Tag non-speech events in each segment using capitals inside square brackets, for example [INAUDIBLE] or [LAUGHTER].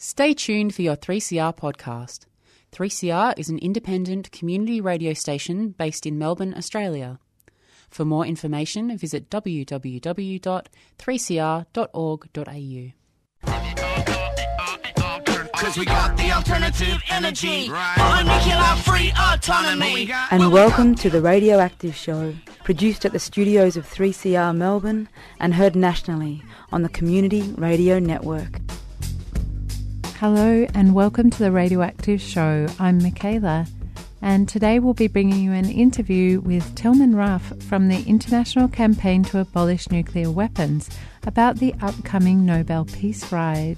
Stay tuned for your 3CR podcast. 3CR is an independent community radio station based in Melbourne, Australia. For more information, visit www.3cr.org.au. Cause we got the alternative energy. Nuclear free autonomy. And welcome to the Radioactive Show, produced at the studios of 3CR Melbourne and heard nationally on the Community Radio Network. Hello and welcome to the Radioactive Show. I'm Michaela, and today we'll be bringing you an interview with Tilman Ruff from the International Campaign to Abolish Nuclear Weapons about the upcoming Nobel Peace Ride.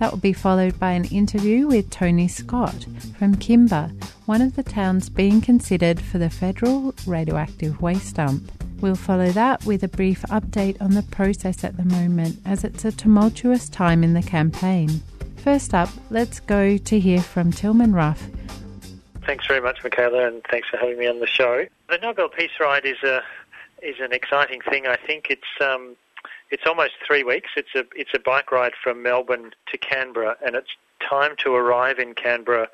That will be followed by an interview with Tony Scott from Kimba, one of the towns being considered for the federal radioactive waste dump. We'll follow that with a brief update on the process at the moment, as it's a tumultuous time in the campaign. First up, let's go to hear from Tilman Ruff. Thanks very much, Michaela, and thanks for having me on the show. The Nobel Peace Ride is a is an exciting thing. I think it's um, it's almost three weeks. It's a it's a bike ride from Melbourne to Canberra, and it's time to arrive in Canberra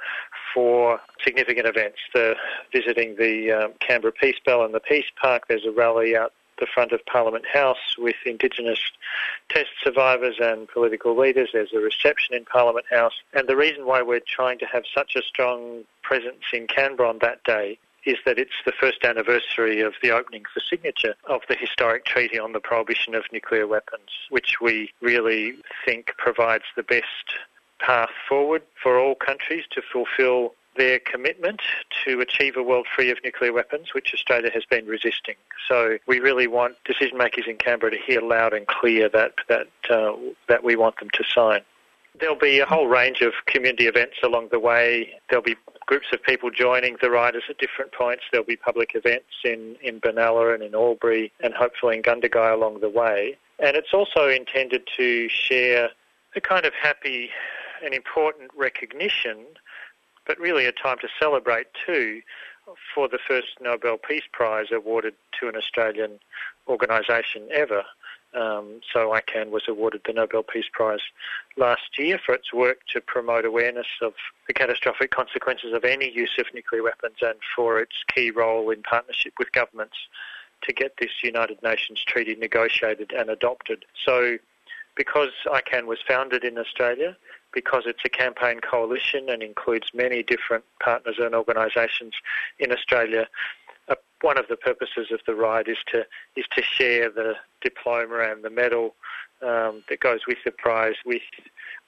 for significant events. The visiting the um, Canberra Peace Bell and the Peace Park. There's a rally out the front of Parliament House with Indigenous test survivors and political leaders. There's a reception in Parliament House. And the reason why we're trying to have such a strong presence in Canberra on that day is that it's the first anniversary of the opening for signature of the historic treaty on the prohibition of nuclear weapons, which we really think provides the best path forward for all countries to fulfil their commitment to achieve a world free of nuclear weapons, which Australia has been resisting. So we really want decision makers in Canberra to hear loud and clear that that uh, that we want them to sign. There'll be a whole range of community events along the way. There'll be groups of people joining the riders at different points. There'll be public events in, in Benalla and in Albury and hopefully in Gundagai along the way. And it's also intended to share a kind of happy and important recognition but really a time to celebrate too for the first Nobel Peace Prize awarded to an Australian organisation ever. Um, so ICAN was awarded the Nobel Peace Prize last year for its work to promote awareness of the catastrophic consequences of any use of nuclear weapons and for its key role in partnership with governments to get this United Nations treaty negotiated and adopted. So because ICAN was founded in Australia, because it's a campaign coalition and includes many different partners and organisations in Australia. Uh, one of the purposes of the ride is to is to share the diploma and the medal um, that goes with the prize with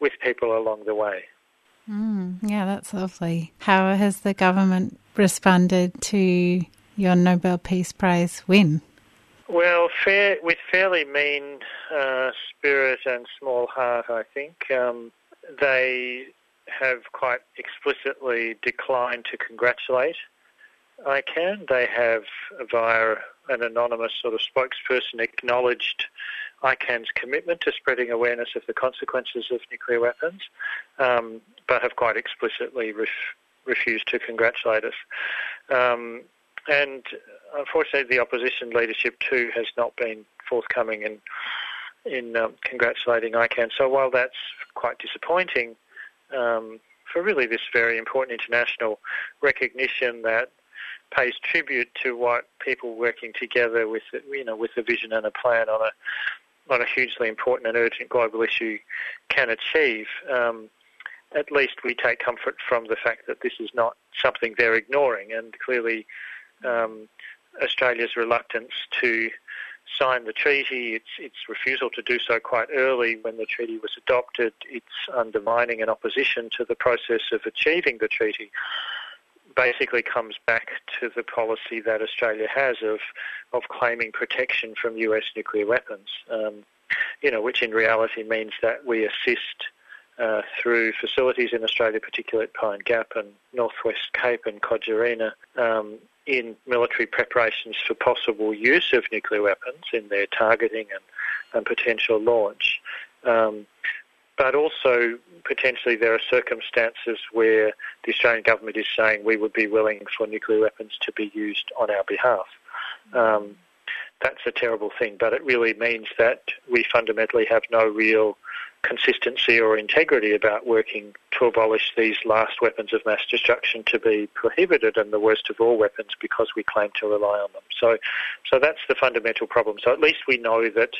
with people along the way. Mm, yeah, that's lovely. How has the government responded to your Nobel Peace Prize win? Well, fair, with fairly mean uh, spirit and small heart, I think. Um, they have quite explicitly declined to congratulate ICAN. They have, via an anonymous sort of spokesperson, acknowledged ICAN's commitment to spreading awareness of the consequences of nuclear weapons, um, but have quite explicitly ref- refused to congratulate us. Um, and unfortunately, the opposition leadership too has not been forthcoming in in um, congratulating ICAN. So while that's quite disappointing um, for really this very important international recognition that pays tribute to what people working together with you know with a vision and a plan on a on a hugely important and urgent global issue can achieve. Um, at least we take comfort from the fact that this is not something they're ignoring, and clearly um, Australia's reluctance to signed the treaty, its, its refusal to do so quite early. When the treaty was adopted, its undermining and opposition to the process of achieving the treaty, basically comes back to the policy that Australia has of, of claiming protection from US nuclear weapons, um, you know, which in reality means that we assist uh, through facilities in Australia, particularly at Pine Gap and Northwest Cape and Kojarena, um, in military preparations for possible use of nuclear weapons in their targeting and, and potential launch. Um, but also, potentially, there are circumstances where the Australian government is saying we would be willing for nuclear weapons to be used on our behalf. Um, that's a terrible thing, but it really means that we fundamentally have no real consistency or integrity about working to abolish these last weapons of mass destruction to be prohibited and the worst of all weapons because we claim to rely on them. So, so that's the fundamental problem. So at least we know that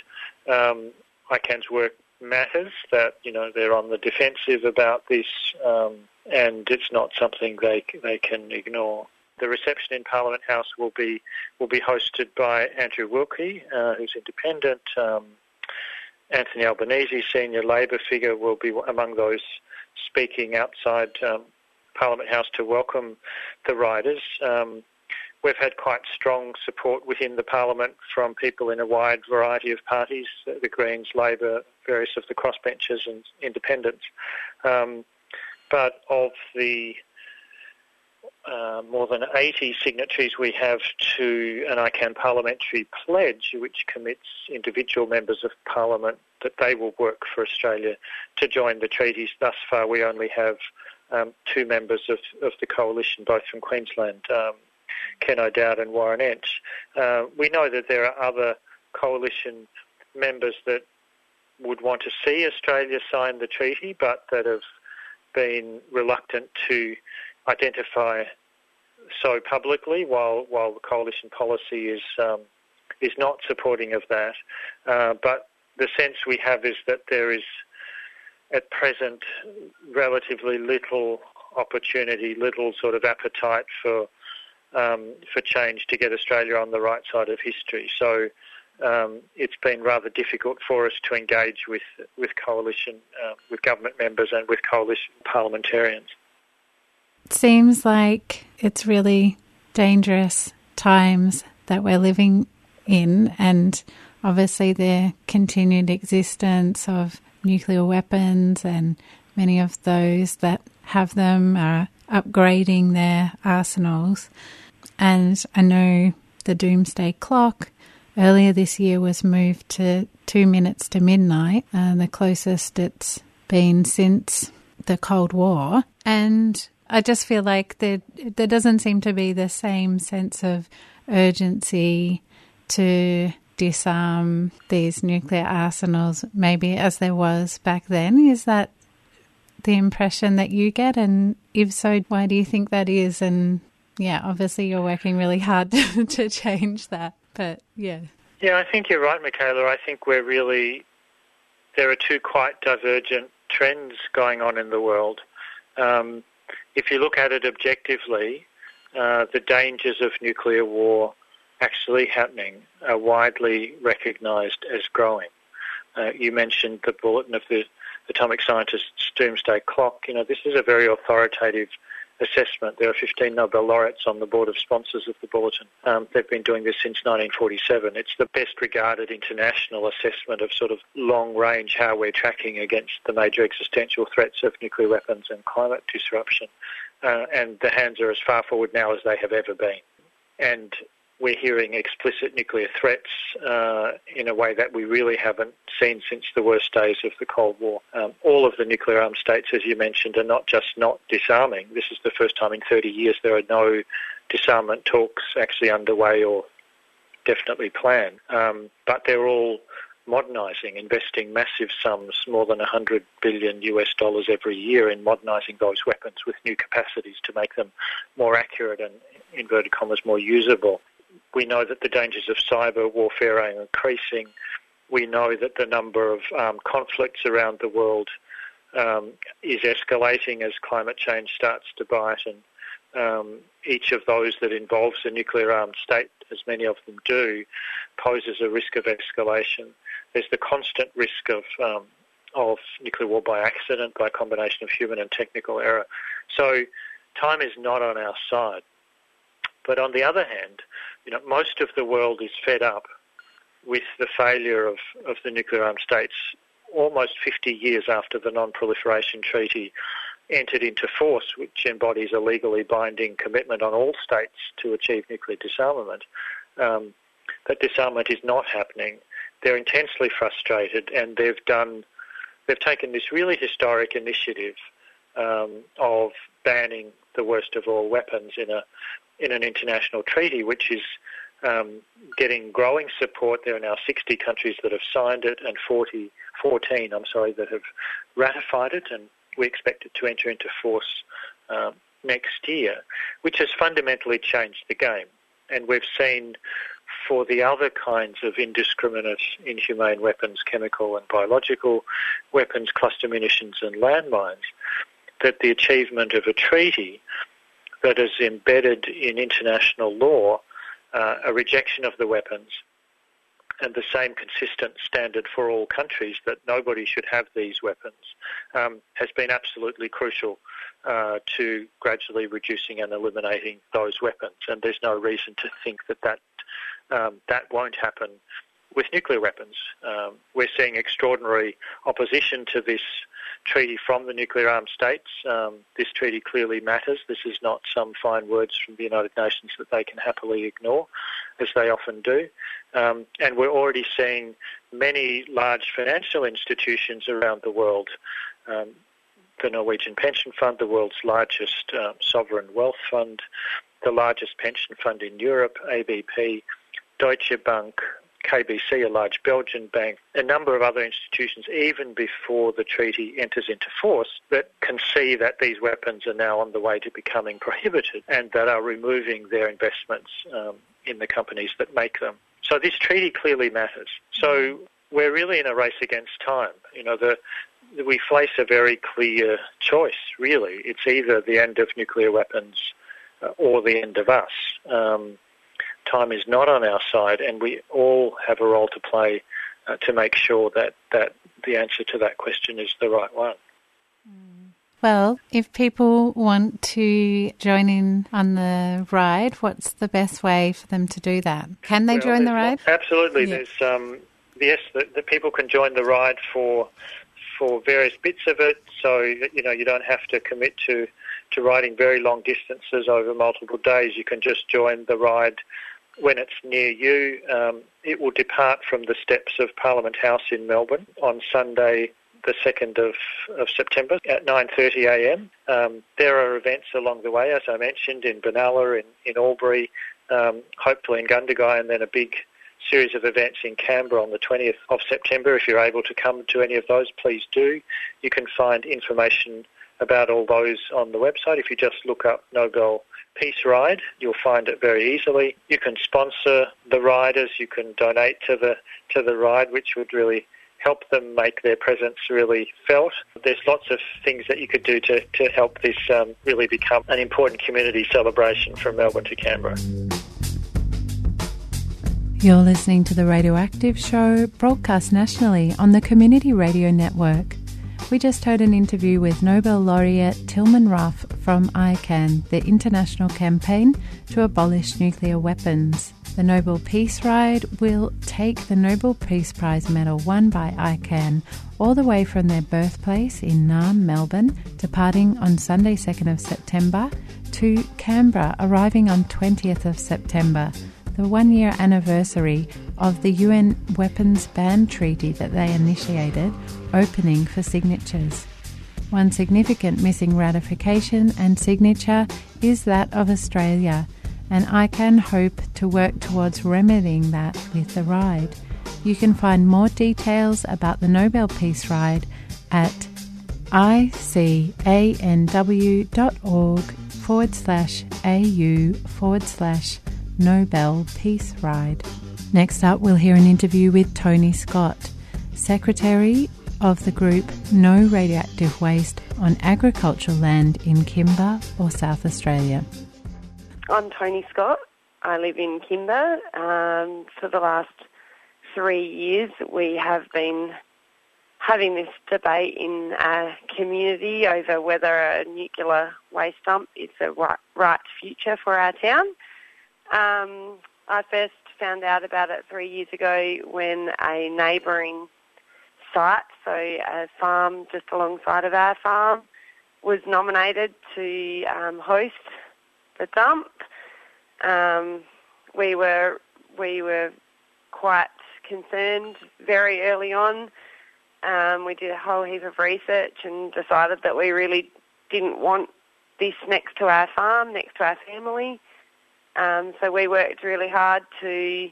um, ICAN's work matters, that you know they're on the defensive about this, um, and it's not something they they can ignore. The reception in Parliament House will be will be hosted by Andrew Wilkie, uh, who's independent. Um, Anthony Albanese, senior Labor figure, will be among those speaking outside um, Parliament House to welcome the riders. Um, we've had quite strong support within the Parliament from people in a wide variety of parties, the Greens, Labor, various of the crossbenchers and independents. Um, but of the uh, more than 80 signatories we have to an ICAN parliamentary pledge, which commits individual members of parliament that they will work for Australia to join the treaties. Thus far, we only have um, two members of, of the coalition, both from Queensland, um, Ken O'Dowd and Warren Entsch. Uh, we know that there are other coalition members that would want to see Australia sign the treaty, but that have been reluctant to identify so publicly, while while the coalition policy is um, is not supporting of that. Uh, but the sense we have is that there is, at present, relatively little opportunity, little sort of appetite for um, for change to get Australia on the right side of history. So. Um, it's been rather difficult for us to engage with with coalition, uh, with government members, and with coalition parliamentarians seems like it's really dangerous times that we're living in, and obviously the continued existence of nuclear weapons, and many of those that have them are upgrading their arsenals. And I know the doomsday clock earlier this year was moved to two minutes to midnight, uh, the closest it's been since the Cold War. And I just feel like there there doesn't seem to be the same sense of urgency to disarm these nuclear arsenals, maybe as there was back then. Is that the impression that you get? And if so, why do you think that is? And yeah, obviously you're working really hard [LAUGHS] to, change that. But yeah. Yeah, I think you're right, Michaela. I think we're really, there are two quite divergent trends going on in the world. Um, if you look at it objectively, uh, the dangers of nuclear war actually happening are widely recognised as growing. Uh, you mentioned the bulletin of the atomic scientist's doomsday clock. You know, this is a very authoritative assessment. There are 15 Nobel laureates on the board of sponsors of the bulletin. Um, they've been doing this since 1947. It's the best regarded international assessment of sort of long range how we're tracking against the major existential threats of nuclear weapons and climate disruption. Uh, and the hands are as far forward now as they have ever been. And we're hearing explicit nuclear threats uh, in a way that we really haven't seen since the worst days of the Cold War. Um, all of the nuclear armed states, as you mentioned, are not just not disarming. This is the first time in 30 years there are no disarmament talks actually underway or definitely planned. Um, but they're all modernising, investing massive sums, more than 100 billion US dollars every year in modernising those weapons with new capacities to make them more accurate and, inverted commas, more usable. We know that the dangers of cyber warfare are increasing. We know that the number of um, conflicts around the world um, is escalating as climate change starts to bite, and um, each of those that involves a nuclear armed state, as many of them do, poses a risk of escalation. There's the constant risk of um, of nuclear war by accident, by a combination of human and technical error. So time is not on our side. But on the other hand, you know, most of the world is fed up with the failure of, of the nuclear armed states almost 50 years after the Non-Proliferation Treaty entered into force, which embodies a legally binding commitment on all states to achieve nuclear disarmament. Um, that disarmament is not happening. They're intensely frustrated, and they've done, they've taken this really historic initiative um, of banning the worst of all weapons in a in an international treaty, which is um, getting growing support. There are now 60 countries that have signed it and 40 14, I'm sorry, that have ratified it, and we expect it to enter into force um, next year, which has fundamentally changed the game. And we've seen for the other kinds of indiscriminate inhumane weapons, chemical and biological weapons, cluster munitions and landmines, that the achievement of a treaty that is embedded in international law, uh, a rejection of the weapons, and the same consistent standard for all countries that nobody should have these weapons um, has been absolutely crucial uh, to gradually reducing and eliminating those weapons. And there's no reason to think that that, um, that won't happen with nuclear weapons. Um, we're seeing extraordinary opposition to this treaty from the nuclear armed states. Um, this treaty clearly matters. This is not some fine words from the United Nations that they can happily ignore, as they often do. Um, and we're already seeing many large financial institutions around the world. Um, the Norwegian Pension Fund, the world's largest uh, sovereign wealth fund, the largest pension fund in Europe, ABP, Deutsche Bank, KBC, a large Belgian bank, a number of other institutions, even before the treaty enters into force, that can see that these weapons are now on the way to becoming prohibited and that are removing their investments um, in the companies that make them. So this treaty clearly matters. So we're really in a race against time. You know, the, we face a very clear choice, really. It's either the end of nuclear weapons uh, or the end of us. Um, time is not on our side, and we all have a role to play uh, to make sure that, that the answer to that question is the right one. Well, if people want to join in on the ride, what's the best way for them to do that? Can they well, join the ride? Absolutely. Yeah. There's um, yes, the, the, people can join the ride for for various bits of it. So you know you don't have to commit to to riding very long distances over multiple days. You can just join the ride when it's near you. Um, it will depart from the steps of Parliament House in Melbourne on Sunday, the 2nd of, of September at 9.30am. Um, there are events along the way, as I mentioned, in Benalla, in, in Albury, um, hopefully in Gundagai, and then a big series of events in Canberra on the 20th of September. If you're able to come to any of those, please do. You can find information about all those on the website. If you just look up Nobel Peace Ride. You'll find it very easily. You can sponsor the riders. You can donate to the to the ride, which would really help them make their presence really felt. There's lots of things that you could do to, to help this um, really become an important community celebration from Melbourne to Canberra. You're listening to the Radioactive Show, broadcast nationally on the Community Radio Network. We just heard an interview with Nobel laureate Tilman Ruff from ICAN, the international campaign to abolish nuclear weapons. The Nobel Peace Ride will take the Nobel Peace Prize medal won by ICAN all the way from their birthplace in Naarm, Melbourne, departing on Sunday, 2nd of September, to Canberra, arriving on 20th of September the one year anniversary of the UN weapons ban treaty that they initiated, opening for signatures. One significant missing ratification and signature is that of Australia, and ICAN hope to work towards remedying that with the ride. You can find more details about the Nobel Peace Ride at icanw.org forward slash au forward slash Nobel Peace Ride. Next up, we'll hear an interview with Tony Scott, Secretary of the group No Radioactive Waste on agricultural land in Kimba or South Australia. I'm Tony Scott. I live in Kimba. Um, for the last three years, we have been having this debate in our community over whether a nuclear waste dump is a right, right future for our town. Um, I first found out about it three years ago when a neighbouring site, so a farm just alongside of our farm, was nominated to um, host the dump. Um, we were we were quite concerned very early on. Um, we did a whole heap of research and decided that we really didn't want this next to our farm, next to our family. Um, so we worked really hard to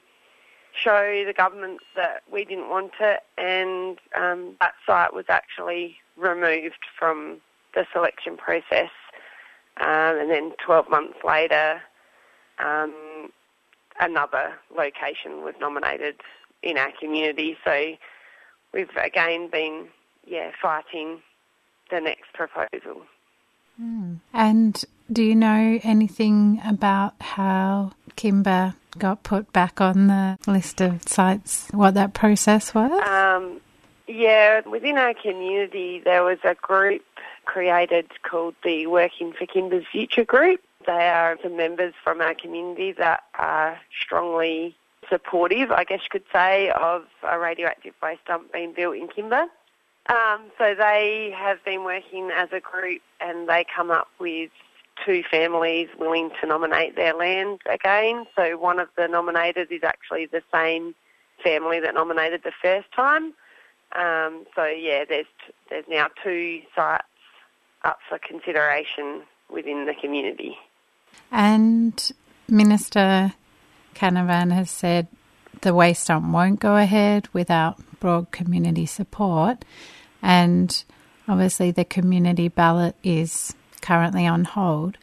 show the government that we didn't want it, and um, that site was actually removed from the selection process. Um, and then 12 months later, um, another location was nominated in our community. So we've again been, yeah, fighting the next proposal. Mm. And do you know anything about how Kimba got put back on the list of sites, what that process was? Um, yeah, within our community, there was a group created called the Working for Kimba's Future Group. They are the members from our community that are strongly supportive, I guess you could say, of a radioactive waste dump being built in Kimba. Um, so they have been working as a group and they come up with two families willing to nominate their land again. So one of the nominated is actually the same family that nominated the first time. Um, so yeah, there's there's now two sites up for consideration within the community. And Minister Canavan has said the waste dump won't go ahead without broad community support. And obviously, the community ballot is currently on hold.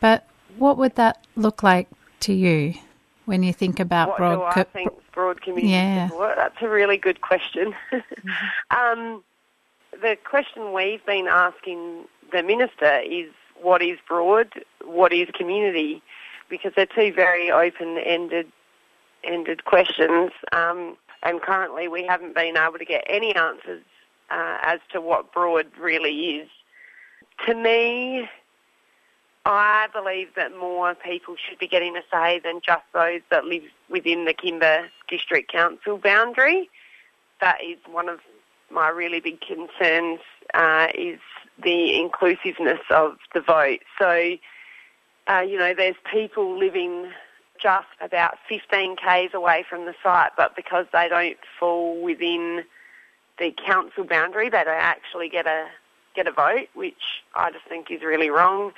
But what would that look like to you when you think about what broad? co- think broad community Yeah. support? That's a really good question. [LAUGHS] um, the question we've been asking the minister is what is broad, what is community, because they're two very open-ended ended questions. Um, and currently, we haven't been able to get any answers uh, as to what broad really is. To me, I believe that more people should be getting a say than just those that live within the Kimba District Council boundary. That is one of my really big concerns uh, is the inclusiveness of the vote. So, uh, you know, there's people living just about 15 k's away from the site, but because they don't fall within the council boundary, they don't actually get a get a vote, which I just think is really wrong.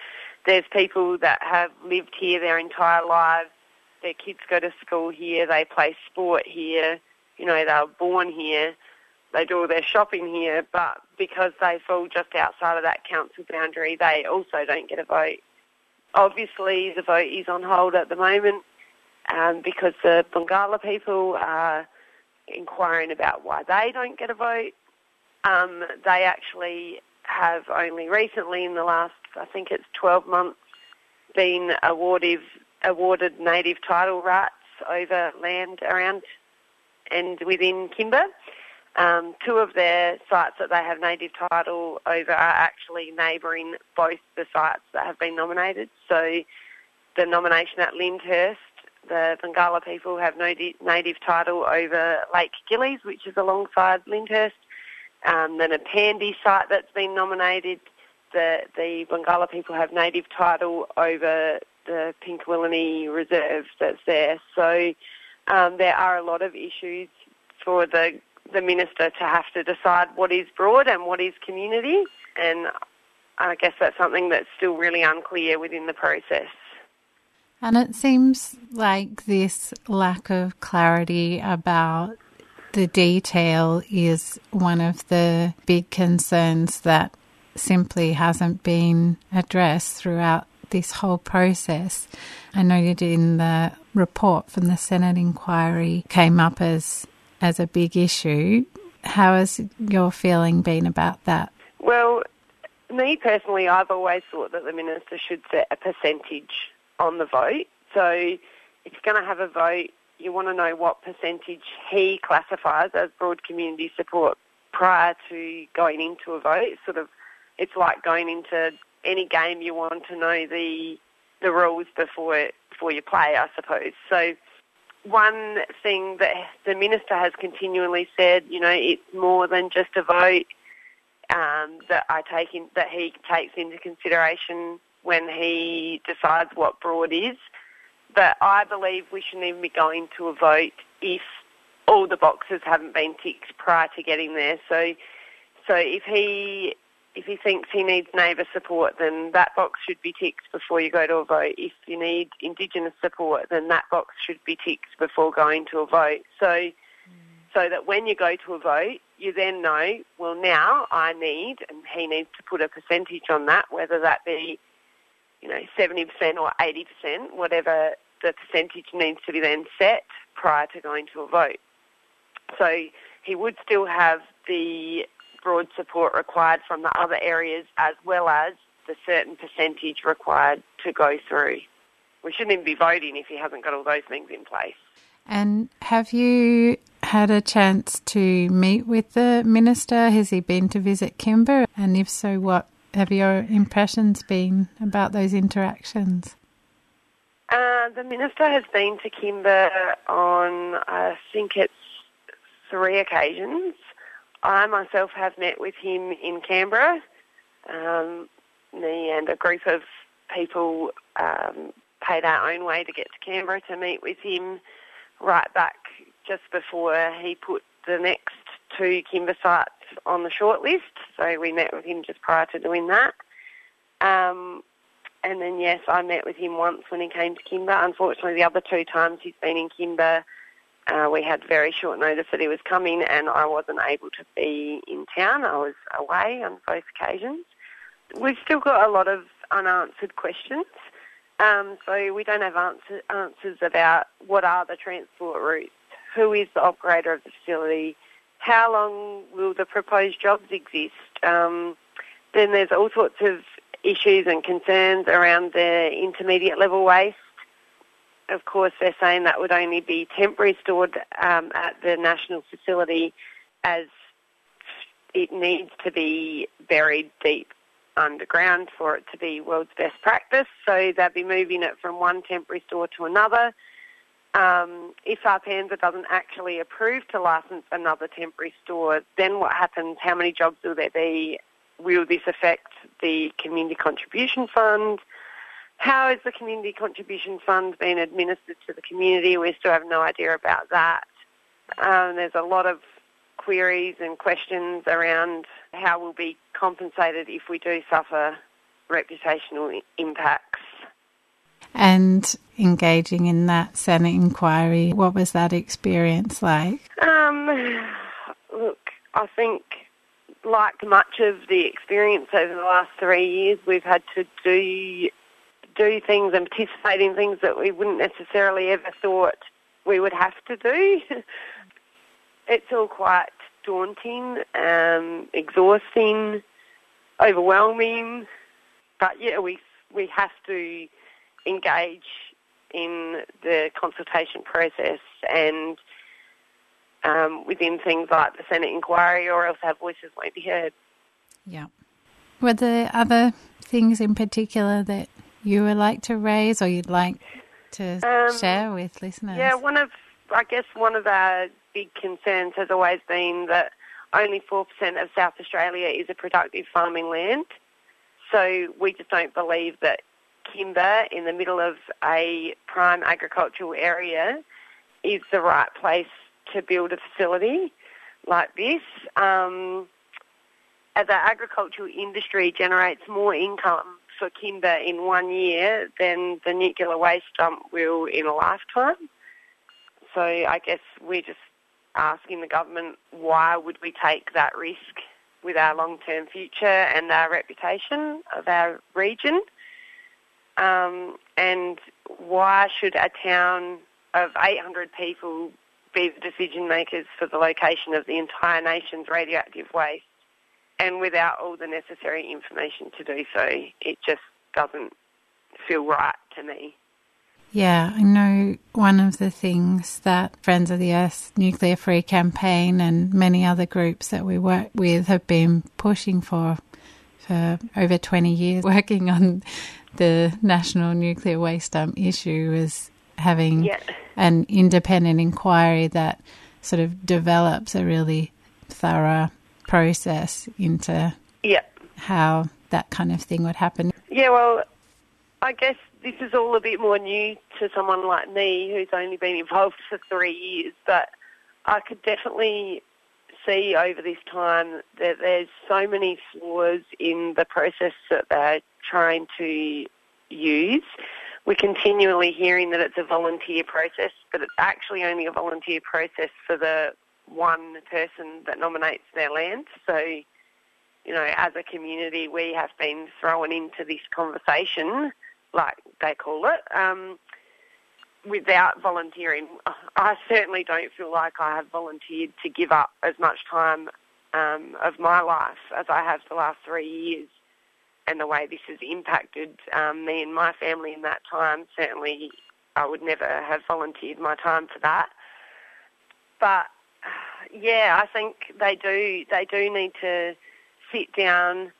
There's people that have lived here their entire lives. Their kids go to school here. They play sport here. You know, they were born here. They do all their shopping here. But because they fall just outside of that council boundary, they also don't get a vote. Obviously, the vote is on hold at the moment um, because the Barngarla people are inquiring about why they don't get a vote. Um, they actually have only recently, in the last, I think it's 12 months, been awarded, awarded native title rights over land around and within Kimba. Um, two of their sites that they have native title over are actually neighbouring both the sites that have been nominated. So the nomination at Lyndhurst, the Barngarla people have no native title over Lake Gillies, which is alongside Lyndhurst. Um, then Napandee site that's been nominated, the, the Barngarla people have native title over the Pinkawillinie Reserve that's there. So um, there are a lot of issues for the the minister to have to decide what is broad and what is community, and I guess that's something that's still really unclear within the process. And it seems like this lack of clarity about the detail is one of the big concerns that simply hasn't been addressed throughout this whole process. I noted in the report from the Senate inquiry came up as as a big issue. How has your feeling been about that? Well, me personally, I've always thought that the minister should set a percentage on the vote. So if you're going to have a vote, you want to know what percentage he classifies as broad community support prior to going into a vote. Sort of, it's like going into any game. You want to know the the rules before before you play, I suppose. So one thing that the minister has continually said, you know, it's more than just a vote um, that I take in, that he takes into consideration when he decides what broad is. But I believe we shouldn't even be going to a vote if all the boxes haven't been ticked prior to getting there. So, so if he if he thinks he needs neighbour support, then that box should be ticked before you go to a vote. If you need Indigenous support, then that box should be ticked before going to a vote. So, so that when you go to a vote, you then know, well, now I need, and he needs to put a percentage on that, whether that be, you know, 70% or 80%, whatever the percentage needs to be then set prior to going to a vote. So he would still have the broad support required from the other areas as well as the certain percentage required to go through. We shouldn't even be voting if he hasn't got all those things in place. And have you had a chance to meet with the minister? Has he been to visit Kimba? And if so, what have your impressions been about those interactions? Uh, the minister has been to Kimba on, I think it's three occasions. I myself have met with him in Canberra. Um, me and a group of people um, paid our own way to get to Canberra to meet with him right back just before he put the next two Kimba sites on the shortlist. So we met with him just prior to doing that. Um, and then, yes, I met with him once when he came to Kimba. Unfortunately, the other two times he's been in Kimba, uh, we had very short notice that he was coming, and I wasn't able to be in town. I was away on both occasions. We've still got a lot of unanswered questions. Um, so we don't have answer, answers about what are the transport routes, who is the operator of the facility, how long will the proposed jobs exist. Um, then there's all sorts of issues and concerns around the intermediate level waste of course, they're saying that would only be temporary stored um, at the national facility as it needs to be buried deep underground for it to be world's best practice. So they'll be moving it from one temporary store to another. Um, if ARPANSA doesn't actually approve to license another temporary store, then what happens? How many jobs will there be? Will this affect the community contribution fund? How is the community contribution fund being administered to the community? We still have no idea about that. Um, there's a lot of queries and questions around how we'll be compensated if we do suffer reputational impacts. And engaging in that Senate inquiry, what was that experience like? Um, look, I think like much of the experience over the last three years, we've had to do do things and participate in things that we wouldn't necessarily ever thought we would have to do. [LAUGHS] it's all quite daunting, um, exhausting, overwhelming, but yeah, we we have to engage in the consultation process and um, within things like the Senate inquiry, or else our voices won't be heard. Yeah. Were there other things in particular that you would like to raise or you'd like to um, share with listeners? Yeah, one of, I guess, one of our big concerns has always been that only 4% of South Australia is a productive farming land. So we just don't believe that Kimba, in the middle of a prime agricultural area, is the right place to build a facility like this. Um, the agricultural industry generates more income for Kimba in one year than the nuclear waste dump will in a lifetime. So I guess we're just asking the government why would we take that risk with our long-term future and our reputation of our region? Um, and why should a town of 800 people be the decision makers for the location of the entire nation's radioactive waste? and without all the necessary information to do so, it just doesn't feel right to me. Yeah, I know one of the things that Friends of the Earth Nuclear Free Campaign and many other groups that we work with have been pushing for for over 20 years, [LAUGHS] working on the national nuclear waste dump issue is having yeah. An independent inquiry that sort of develops a really thorough process into yeah. how that kind of thing would happen. Yeah, well, I guess this is all a bit more new to someone like me who's only been involved for three years, but I could definitely see over this time that there's so many flaws in the process that they're trying to use. We're continually hearing that it's a volunteer process, but it's actually only a volunteer process for the one person that nominates their land. So, you know, as a community, we have been thrown into this conversation, like they call it, um, without volunteering. I certainly don't feel like I have volunteered to give up as much time um, of my life as I have the last three years and the way this has impacted um, me and my family in that time, certainly I would never have volunteered my time for that. But yeah, I think they do. They do need to sit down,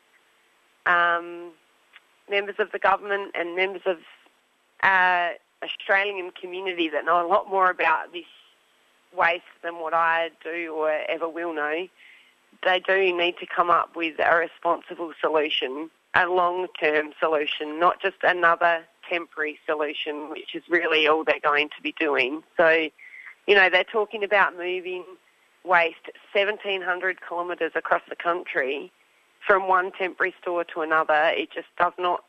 um, members of the government and members of uh, Australian community that know a lot more about this waste than what I do or ever will know. They do need to come up with a responsible solution a long term solution, not just another temporary solution, which is really all they're going to be doing. So, you know, they're talking about moving waste 1,700 kilometres across the country from one temporary store to another. It just does not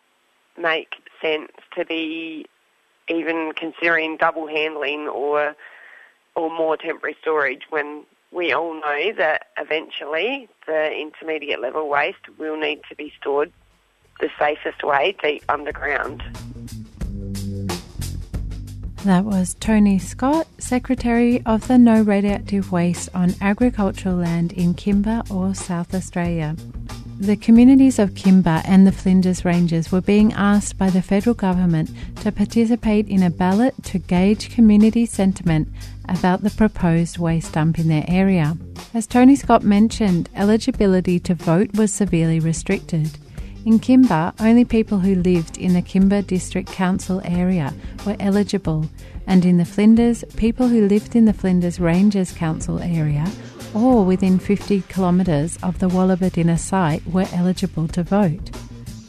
make sense to be even considering double handling or or more temporary storage when we all know that eventually the intermediate level waste will need to be stored the safest way, deep underground. That was Tony Scott, Secretary of the No Radioactive Waste on Agricultural Land in Kimba or South Australia. The communities of Kimba and the Flinders Ranges were being asked by the federal government to participate in a ballot to gauge community sentiment about the proposed waste dump in their area. As Tony Scott mentioned, eligibility to vote was severely restricted. In Kimba, only people who lived in the Kimba District Council area were eligible, and in the Flinders, people who lived in the Flinders Ranges Council area or within 50 kilometres of the Wallerberdina site were eligible to vote.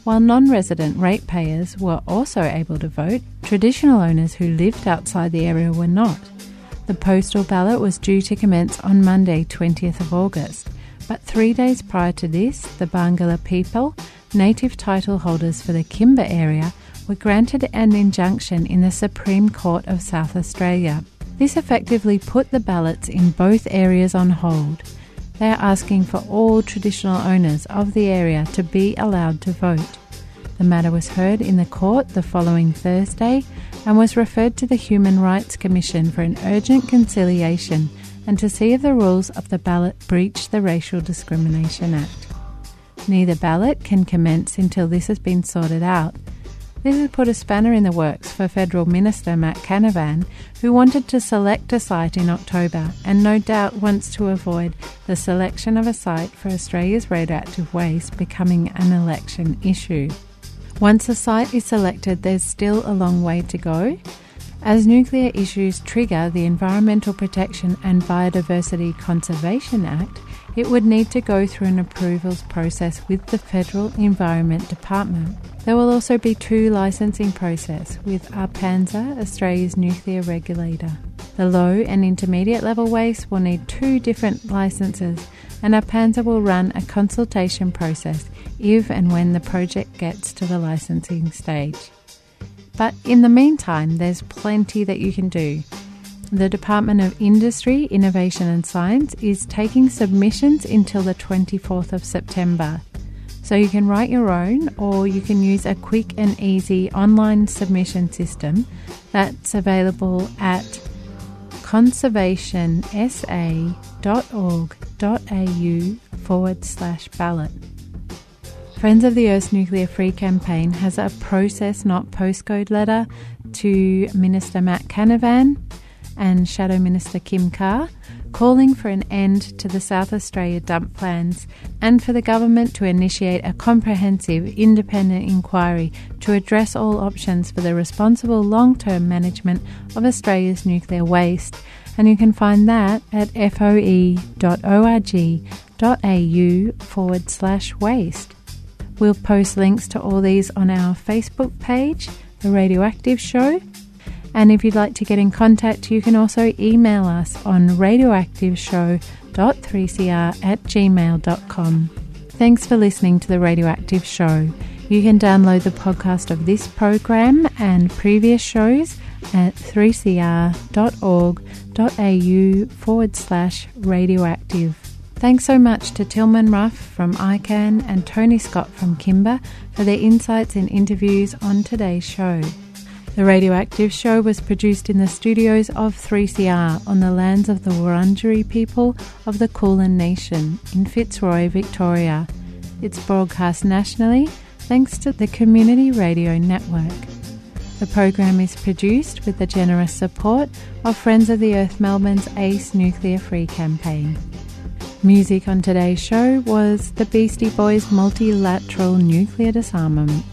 While non resident ratepayers were also able to vote, traditional owners who lived outside the area were not. The postal ballot was due to commence on Monday, 20th of August, but three days prior to this, the Barngarla people native title holders for the Kimba area were granted an injunction in the Supreme Court of South Australia. This effectively put the ballots in both areas on hold. They are asking for all traditional owners of the area to be allowed to vote. The matter was heard in the court the following Thursday and was referred to the Human Rights Commission for an urgent conciliation and to see if the rules of the ballot breach the Racial Discrimination Act. Neither ballot can commence until this has been sorted out. This has put a spanner in the works for Federal Minister Matt Canavan, who wanted to select a site in October and no doubt wants to avoid the selection of a site for Australia's radioactive waste becoming an election issue. Once a site is selected, there's still a long way to go. As nuclear issues trigger the Environmental Protection and Biodiversity Conservation Act, it would need to go through an approvals process with the Federal Environment Department. There will also be two licensing process with ARPANSA, Australia's nuclear regulator. The low and intermediate level waste will need two different licenses and ARPANSA will run a consultation process if and when the project gets to the licensing stage. But in the meantime, there's plenty that you can do. The Department of Industry, Innovation and Science is taking submissions until the 24th of September. So you can write your own or you can use a quick and easy online submission system that's available at conservationsa.org.au forward slash ballot. Friends of the Earth's Nuclear Free campaign has a process not postcode letter to Minister Matt Canavan and Shadow Minister Kim Carr, calling for an end to the South Australia dump plans and for the government to initiate a comprehensive independent inquiry to address all options for the responsible long term management of Australia's nuclear waste. And you can find that at foe.org.au forward slash waste. We'll post links to all these on our Facebook page, The Radioactive Show, And if you'd like to get in contact, you can also email us on radioactiveshow.3cr at gmail.com. Thanks for listening to the Radioactive Show. You can download the podcast of this program and previous shows at 3cr.org.au forward slash radioactive. Thanks so much to Tilman Ruff from ICAN and Tony Scott from Kimba for their insights and interviews on today's show. The Radioactive Show was produced in the studios of 3CR on the lands of the Wurundjeri people of the Kulin Nation in Fitzroy, Victoria. It's broadcast nationally thanks to the Community Radio Network. The program is produced with the generous support of Friends of the Earth Melbourne's ACE Nuclear Free campaign. Music on today's show was the Beastie Boys' multilateral nuclear disarmament.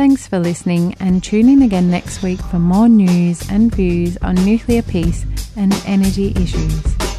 Thanks for listening and tune in again next week for more news and views on nuclear peace and energy issues.